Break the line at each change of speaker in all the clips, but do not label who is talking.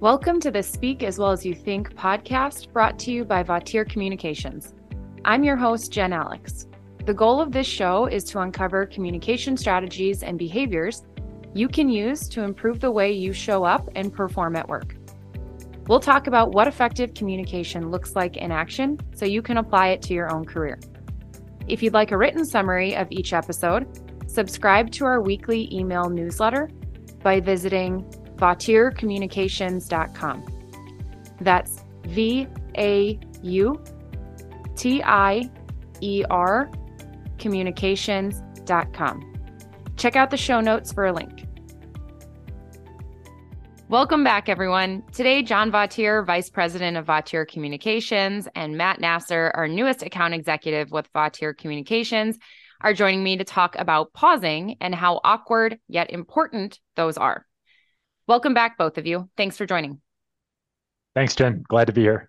Welcome to the Speak as Well as You Think podcast brought to you by Vautier Communications. I'm your host, Jen Alex. The goal of this show is to uncover communication strategies and behaviors you can use to improve the way you show up and perform at work. We'll talk about what effective communication looks like in action so you can apply it to your own career. If you'd like a written summary of each episode, subscribe to our weekly email newsletter by visiting vautiercommunications.com. That's V A U T I E R communications.com. Check out the show notes for a link. Welcome back, everyone. Today, John Vautier, Vice President of Vautier Communications, and Matt Nasser, our newest account executive with Vautier Communications, are joining me to talk about pausing and how awkward yet important those are. Welcome back, both of you. Thanks for joining.
Thanks, Jen. Glad to be here.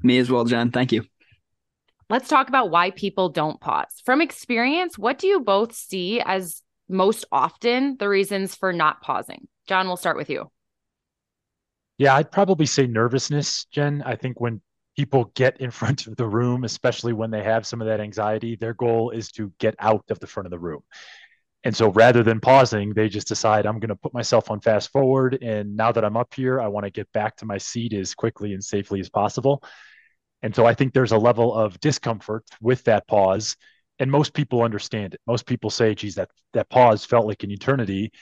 Me as well, Jen. Thank you.
Let's talk about why people don't pause. From experience, what do you both see as most often the reasons for not pausing? John, we'll start with you.
Yeah, I'd probably say nervousness, Jen. I think when people get in front of the room, especially when they have some of that anxiety, their goal is to get out of the front of the room. And so rather than pausing, they just decide I'm going to put myself on fast forward. And now that I'm up here, I want to get back to my seat as quickly and safely as possible. And so I think there's a level of discomfort with that pause. And most people understand it. Most people say, geez, that, that pause felt like an eternity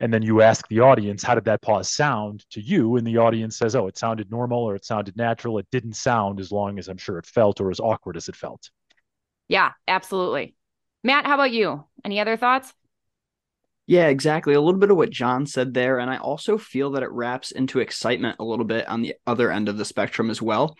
and then you ask the audience how did that pause sound to you and the audience says oh it sounded normal or it sounded natural it didn't sound as long as i'm sure it felt or as awkward as it felt
yeah absolutely matt how about you any other thoughts
yeah, exactly. A little bit of what John said there. And I also feel that it wraps into excitement a little bit on the other end of the spectrum as well.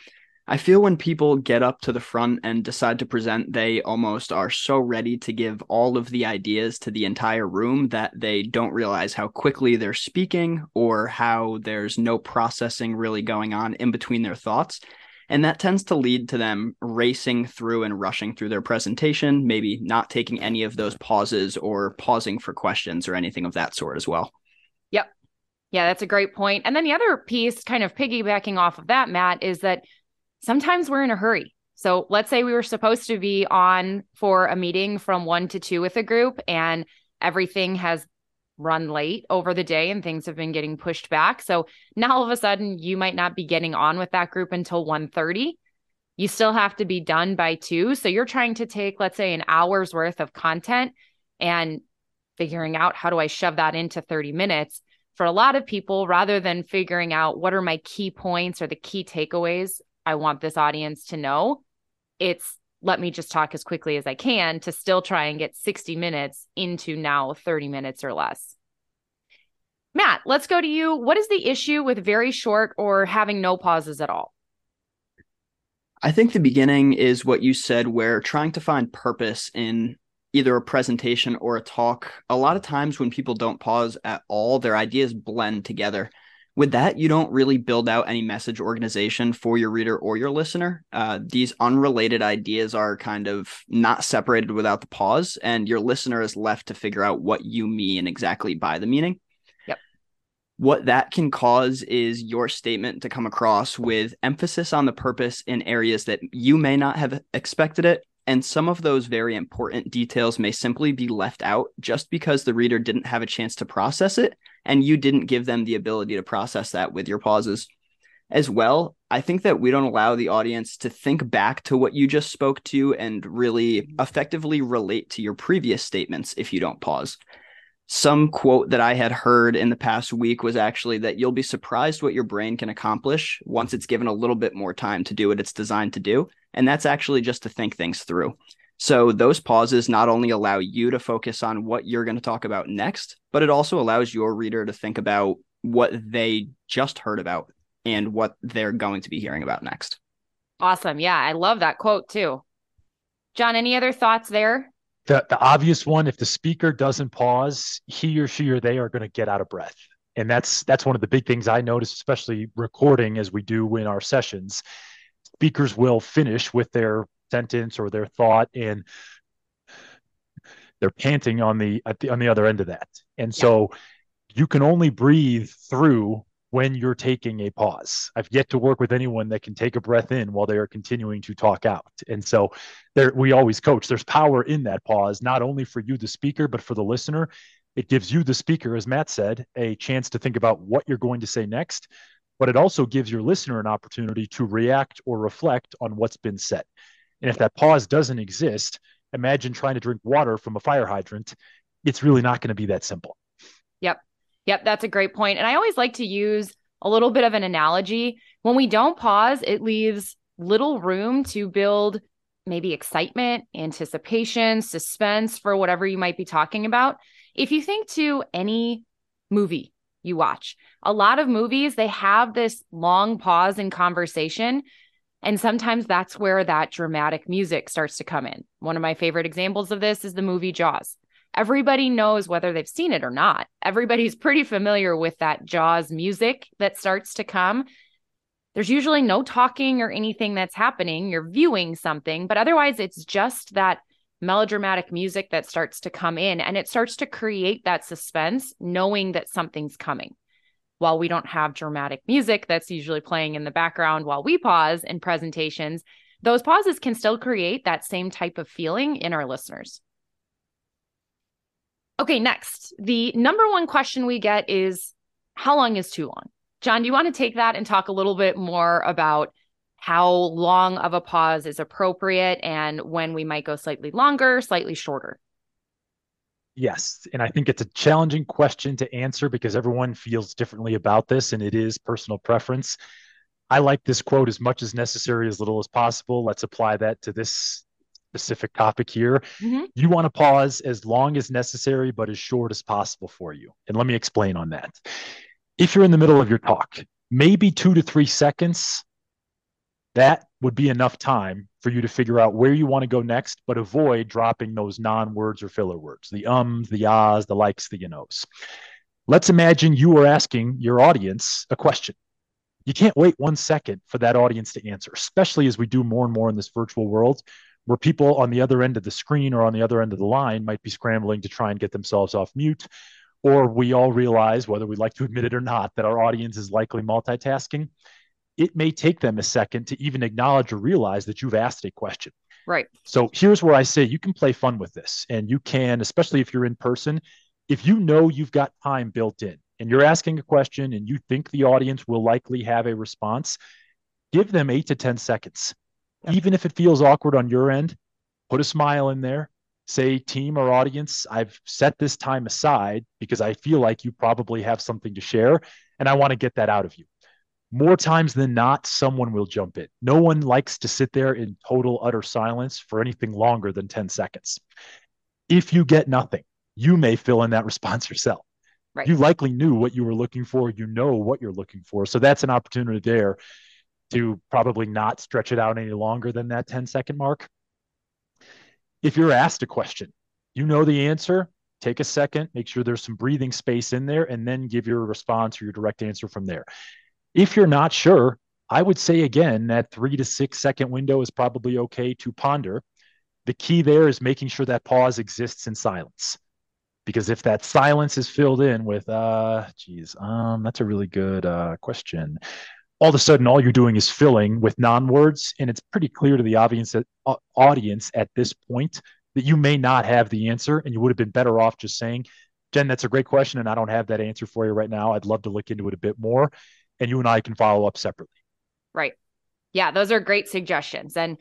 I feel when people get up to the front and decide to present, they almost are so ready to give all of the ideas to the entire room that they don't realize how quickly they're speaking or how there's no processing really going on in between their thoughts. And that tends to lead to them racing through and rushing through their presentation, maybe not taking any of those pauses or pausing for questions or anything of that sort as well.
Yep. Yeah, that's a great point. And then the other piece, kind of piggybacking off of that, Matt, is that sometimes we're in a hurry. So let's say we were supposed to be on for a meeting from one to two with a group and everything has run late over the day and things have been getting pushed back. So now all of a sudden you might not be getting on with that group until 1:30. You still have to be done by 2. So you're trying to take let's say an hour's worth of content and figuring out how do I shove that into 30 minutes. For a lot of people rather than figuring out what are my key points or the key takeaways I want this audience to know. It's let me just talk as quickly as I can to still try and get 60 minutes into now 30 minutes or less. Matt, let's go to you. What is the issue with very short or having no pauses at all?
I think the beginning is what you said, where trying to find purpose in either a presentation or a talk, a lot of times when people don't pause at all, their ideas blend together with that, you don't really build out any message organization for your reader or your listener. Uh, these unrelated ideas are kind of not separated without the pause, and your listener is left to figure out what you mean exactly by the meaning.
Yep.
What that can cause is your statement to come across with emphasis on the purpose in areas that you may not have expected it. And some of those very important details may simply be left out just because the reader didn't have a chance to process it and you didn't give them the ability to process that with your pauses. As well i think that we don't allow the audience to think back to what you just spoke to and really effectively relate to your previous statements if you don't pause. Some quote that i had heard in the past week was actually that you'll be surprised what your brain can accomplish once it's given a little bit more time to do what it's designed to do and that's actually just to think things through so those pauses not only allow you to focus on what you're going to talk about next, but it also allows your reader to think about what they just heard about and what they're going to be hearing about next.
Awesome. Yeah, I love that quote too. John, any other thoughts there?
The the obvious one, if the speaker doesn't pause, he or she or they are going to get out of breath. And that's that's one of the big things I notice, especially recording as we do in our sessions. Speakers will finish with their sentence or their thought and they're panting on the, the on the other end of that and yeah. so you can only breathe through when you're taking a pause. I've yet to work with anyone that can take a breath in while they are continuing to talk out. And so there we always coach. There's power in that pause, not only for you the speaker, but for the listener. It gives you the speaker as Matt said, a chance to think about what you're going to say next, but it also gives your listener an opportunity to react or reflect on what's been said. And if that pause doesn't exist, imagine trying to drink water from a fire hydrant. It's really not going to be that simple.
Yep. Yep, that's a great point. And I always like to use a little bit of an analogy. When we don't pause, it leaves little room to build maybe excitement, anticipation, suspense for whatever you might be talking about. If you think to any movie you watch, a lot of movies, they have this long pause in conversation. And sometimes that's where that dramatic music starts to come in. One of my favorite examples of this is the movie Jaws everybody knows whether they've seen it or not. Everybody's pretty familiar with that Jaws music that starts to come. There's usually no talking or anything that's happening. You're viewing something, but otherwise, it's just that melodramatic music that starts to come in and it starts to create that suspense, knowing that something's coming. While we don't have dramatic music that's usually playing in the background while we pause in presentations, those pauses can still create that same type of feeling in our listeners. Okay, next. The number one question we get is how long is too long? John, do you want to take that and talk a little bit more about how long of a pause is appropriate and when we might go slightly longer, slightly shorter?
Yes. And I think it's a challenging question to answer because everyone feels differently about this and it is personal preference. I like this quote as much as necessary, as little as possible. Let's apply that to this specific topic here. Mm-hmm. You want to pause as long as necessary, but as short as possible for you. And let me explain on that. If you're in the middle of your talk, maybe two to three seconds, that would be enough time for you to figure out where you want to go next, but avoid dropping those non words or filler words the ums, the ahs, the likes, the you knows. Let's imagine you are asking your audience a question. You can't wait one second for that audience to answer, especially as we do more and more in this virtual world where people on the other end of the screen or on the other end of the line might be scrambling to try and get themselves off mute. Or we all realize, whether we like to admit it or not, that our audience is likely multitasking. It may take them a second to even acknowledge or realize that you've asked a question.
Right.
So here's where I say you can play fun with this, and you can, especially if you're in person, if you know you've got time built in and you're asking a question and you think the audience will likely have a response, give them eight to 10 seconds even if it feels awkward on your end, put a smile in there. Say, team or audience, I've set this time aside because I feel like you probably have something to share and I want to get that out of you. More times than not, someone will jump in. No one likes to sit there in total, utter silence for anything longer than 10 seconds. If you get nothing, you may fill in that response yourself. Right. You likely knew what you were looking for. You know what you're looking for. So that's an opportunity there to probably not stretch it out any longer than that 10 second mark. If you're asked a question, you know the answer, take a second, make sure there's some breathing space in there, and then give your response or your direct answer from there. If you're not sure, I would say again that three to six second window is probably okay to ponder. The key there is making sure that pause exists in silence. Because if that silence is filled in with, uh, geez, um, that's a really good uh, question all of a sudden all you're doing is filling with non-words and it's pretty clear to the audience at, uh, audience at this point that you may not have the answer and you would have been better off just saying jen that's a great question and i don't have that answer for you right now i'd love to look into it a bit more and you and i can follow up separately
right yeah those are great suggestions and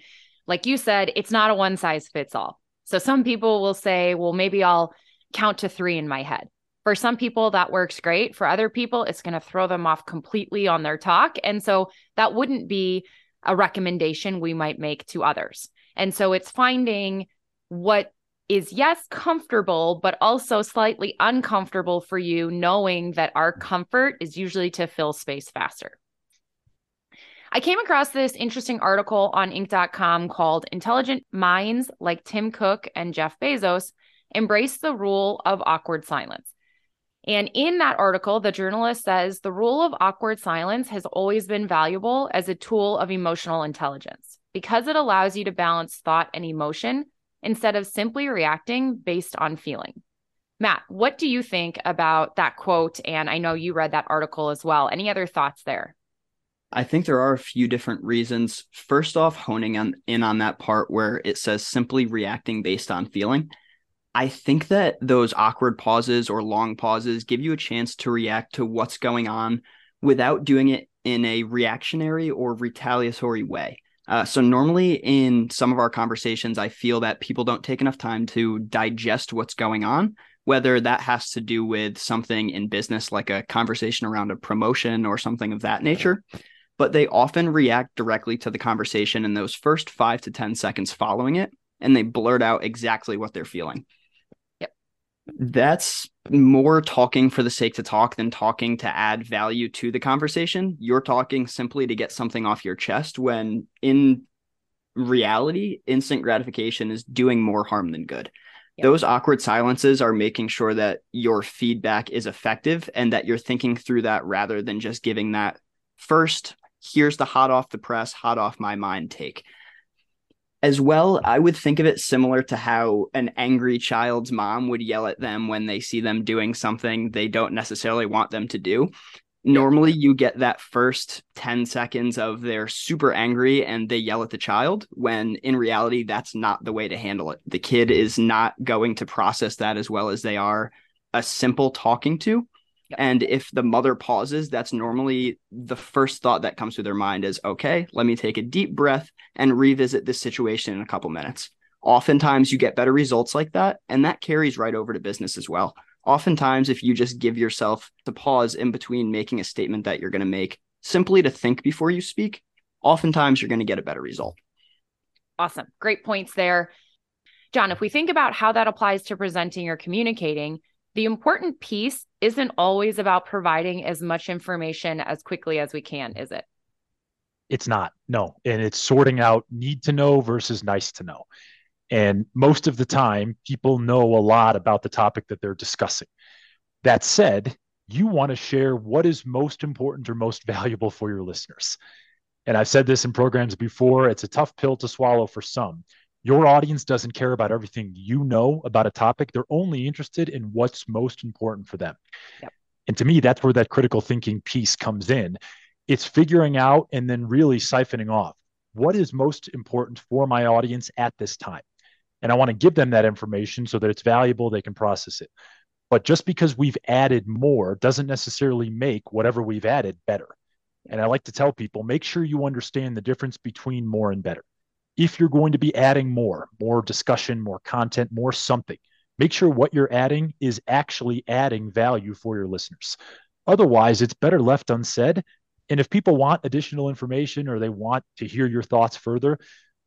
like you said it's not a one size fits all so some people will say well maybe i'll count to three in my head for some people, that works great. For other people, it's going to throw them off completely on their talk. And so that wouldn't be a recommendation we might make to others. And so it's finding what is, yes, comfortable, but also slightly uncomfortable for you, knowing that our comfort is usually to fill space faster. I came across this interesting article on Inc.com called Intelligent Minds Like Tim Cook and Jeff Bezos Embrace the Rule of Awkward Silence. And in that article, the journalist says the rule of awkward silence has always been valuable as a tool of emotional intelligence because it allows you to balance thought and emotion instead of simply reacting based on feeling. Matt, what do you think about that quote? And I know you read that article as well. Any other thoughts there?
I think there are a few different reasons. First off, honing on, in on that part where it says simply reacting based on feeling. I think that those awkward pauses or long pauses give you a chance to react to what's going on without doing it in a reactionary or retaliatory way. Uh, so, normally in some of our conversations, I feel that people don't take enough time to digest what's going on, whether that has to do with something in business, like a conversation around a promotion or something of that nature. But they often react directly to the conversation in those first five to 10 seconds following it, and they blurt out exactly what they're feeling that's more talking for the sake to talk than talking to add value to the conversation. You're talking simply to get something off your chest when in reality, instant gratification is doing more harm than good. Yep. Those awkward silences are making sure that your feedback is effective and that you're thinking through that rather than just giving that first, here's the hot off the press, hot off my mind take as well, I would think of it similar to how an angry child's mom would yell at them when they see them doing something they don't necessarily want them to do. Normally, you get that first 10 seconds of they're super angry and they yell at the child, when in reality, that's not the way to handle it. The kid is not going to process that as well as they are a simple talking to. And if the mother pauses, that's normally the first thought that comes to their mind is, okay, let me take a deep breath and revisit this situation in a couple minutes. Oftentimes, you get better results like that, and that carries right over to business as well. Oftentimes, if you just give yourself the pause in between making a statement that you're going to make, simply to think before you speak, oftentimes you're going to get a better result.
Awesome. Great points there. John, if we think about how that applies to presenting or communicating, the important piece isn't always about providing as much information as quickly as we can, is it?
It's not. No. And it's sorting out need to know versus nice to know. And most of the time, people know a lot about the topic that they're discussing. That said, you want to share what is most important or most valuable for your listeners. And I've said this in programs before, it's a tough pill to swallow for some. Your audience doesn't care about everything you know about a topic. They're only interested in what's most important for them. Yep. And to me, that's where that critical thinking piece comes in. It's figuring out and then really siphoning off what is most important for my audience at this time. And I want to give them that information so that it's valuable, they can process it. But just because we've added more doesn't necessarily make whatever we've added better. And I like to tell people make sure you understand the difference between more and better if you're going to be adding more, more discussion, more content, more something, make sure what you're adding is actually adding value for your listeners. Otherwise, it's better left unsaid. And if people want additional information or they want to hear your thoughts further,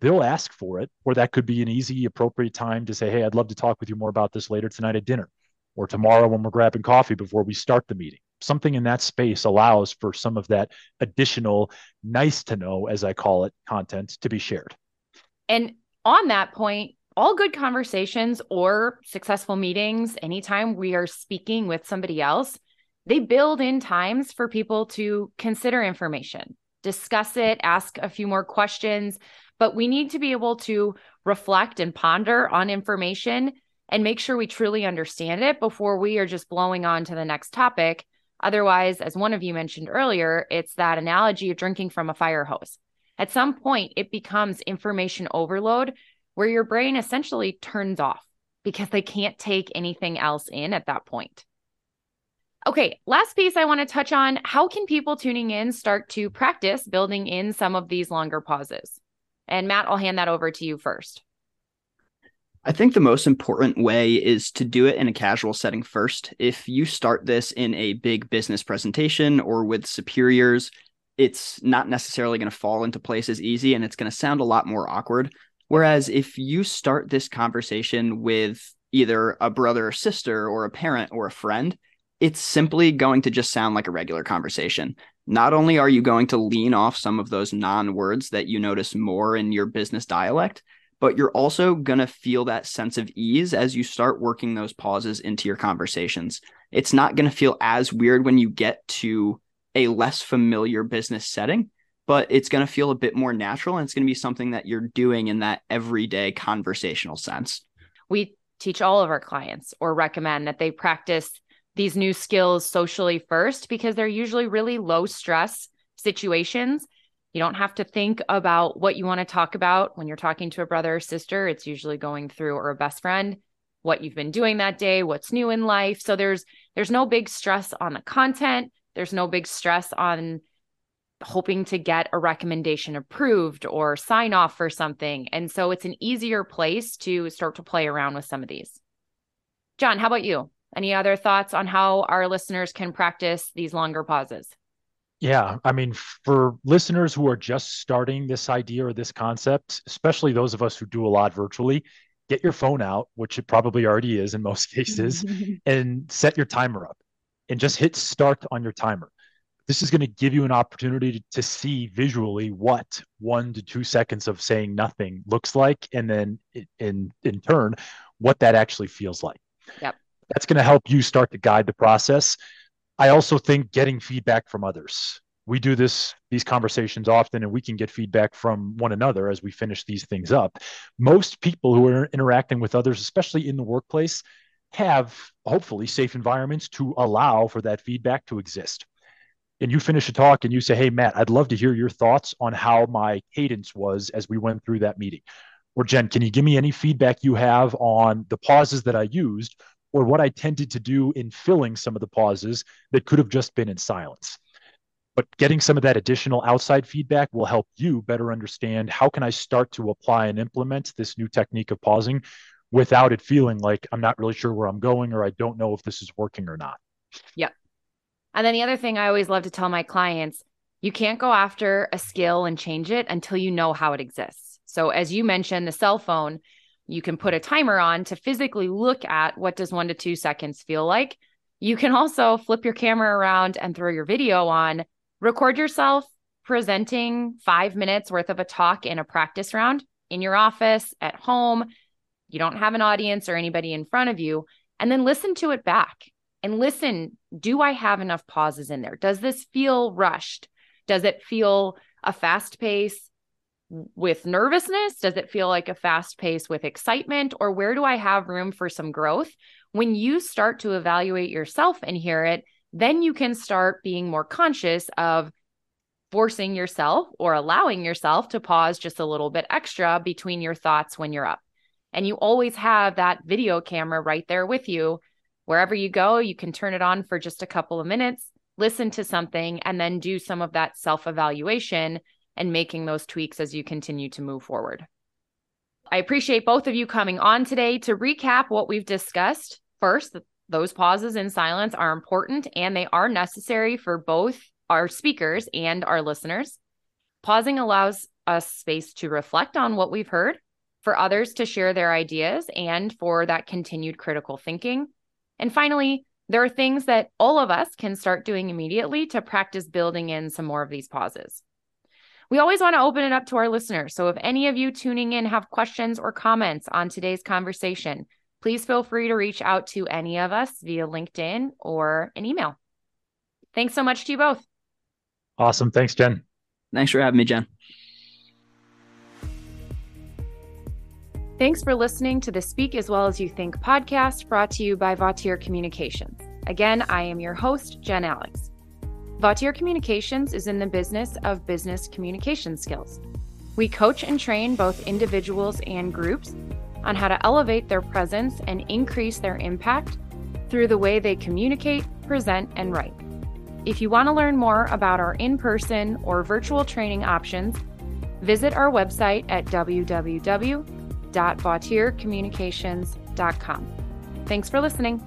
they'll ask for it. Or that could be an easy, appropriate time to say, Hey, I'd love to talk with you more about this later tonight at dinner or tomorrow when we're grabbing coffee before we start the meeting. Something in that space allows for some of that additional nice to know, as I call it, content to be shared.
And on that point, all good conversations or successful meetings, anytime we are speaking with somebody else, they build in times for people to consider information, discuss it, ask a few more questions. But we need to be able to reflect and ponder on information and make sure we truly understand it before we are just blowing on to the next topic. Otherwise, as one of you mentioned earlier, it's that analogy of drinking from a fire hose. At some point, it becomes information overload where your brain essentially turns off because they can't take anything else in at that point. Okay, last piece I want to touch on how can people tuning in start to practice building in some of these longer pauses? And Matt, I'll hand that over to you first.
I think the most important way is to do it in a casual setting first. If you start this in a big business presentation or with superiors, it's not necessarily going to fall into place as easy and it's going to sound a lot more awkward. Whereas if you start this conversation with either a brother or sister or a parent or a friend, it's simply going to just sound like a regular conversation. Not only are you going to lean off some of those non words that you notice more in your business dialect, but you're also going to feel that sense of ease as you start working those pauses into your conversations. It's not going to feel as weird when you get to a less familiar business setting, but it's going to feel a bit more natural and it's going to be something that you're doing in that everyday conversational sense.
We teach all of our clients or recommend that they practice these new skills socially first because they're usually really low stress situations. You don't have to think about what you want to talk about when you're talking to a brother or sister. It's usually going through or a best friend what you've been doing that day, what's new in life. So there's there's no big stress on the content. There's no big stress on hoping to get a recommendation approved or sign off for something. And so it's an easier place to start to play around with some of these. John, how about you? Any other thoughts on how our listeners can practice these longer pauses?
Yeah, I mean, for listeners who are just starting this idea or this concept, especially those of us who do a lot virtually, get your phone out, which it probably already is in most cases, and set your timer up and just hit start on your timer. This is going to give you an opportunity to, to, see visually what one to two seconds of saying nothing looks like and then in in turn what that actually feels like.
Yep.
That's going to help you start to guide the process. I also think getting feedback from others. We do this these conversations often and we can get feedback from one another as we finish these things up. Most people who are interacting with others especially in the workplace have hopefully safe environments to allow for that feedback to exist and you finish a talk and you say, Hey, Matt, I'd love to hear your thoughts on how my cadence was as we went through that meeting. Or Jen, can you give me any feedback you have on the pauses that I used or what I tended to do in filling some of the pauses that could have just been in silence? But getting some of that additional outside feedback will help you better understand how can I start to apply and implement this new technique of pausing without it feeling like I'm not really sure where I'm going or I don't know if this is working or not.
Yep. And then the other thing I always love to tell my clients you can't go after a skill and change it until you know how it exists. So, as you mentioned, the cell phone, you can put a timer on to physically look at what does one to two seconds feel like. You can also flip your camera around and throw your video on, record yourself presenting five minutes worth of a talk in a practice round in your office, at home. You don't have an audience or anybody in front of you, and then listen to it back and listen do I have enough pauses in there? Does this feel rushed? Does it feel a fast pace with nervousness? Does it feel like a fast pace with excitement? Or where do I have room for some growth? When you start to evaluate yourself and hear it, then you can start being more conscious of forcing yourself or allowing yourself to pause just a little bit extra between your thoughts when you're up. And you always have that video camera right there with you wherever you go, you can turn it on for just a couple of minutes, listen to something, and then do some of that self evaluation and making those tweaks as you continue to move forward. I appreciate both of you coming on today to recap what we've discussed. First, those pauses in silence are important and they are necessary for both our speakers and our listeners. Pausing allows us space to reflect on what we've heard, for others to share their ideas, and for that continued critical thinking. And finally, there are things that all of us can start doing immediately to practice building in some more of these pauses. We always want to open it up to our listeners. So if any of you tuning in have questions or comments on today's conversation, please feel free to reach out to any of us via LinkedIn or an email. Thanks so much to you both.
Awesome. Thanks, Jen.
Thanks for having me, Jen.
Thanks for listening to the Speak as Well as You Think podcast brought to you by Vautier Communications. Again, I am your host, Jen Alex. Vautier Communications is in the business of business communication skills. We coach and train both individuals and groups on how to elevate their presence and increase their impact through the way they communicate, present, and write. If you want to learn more about our in person or virtual training options, visit our website at www www.vautiercommunications.com. Thanks for listening.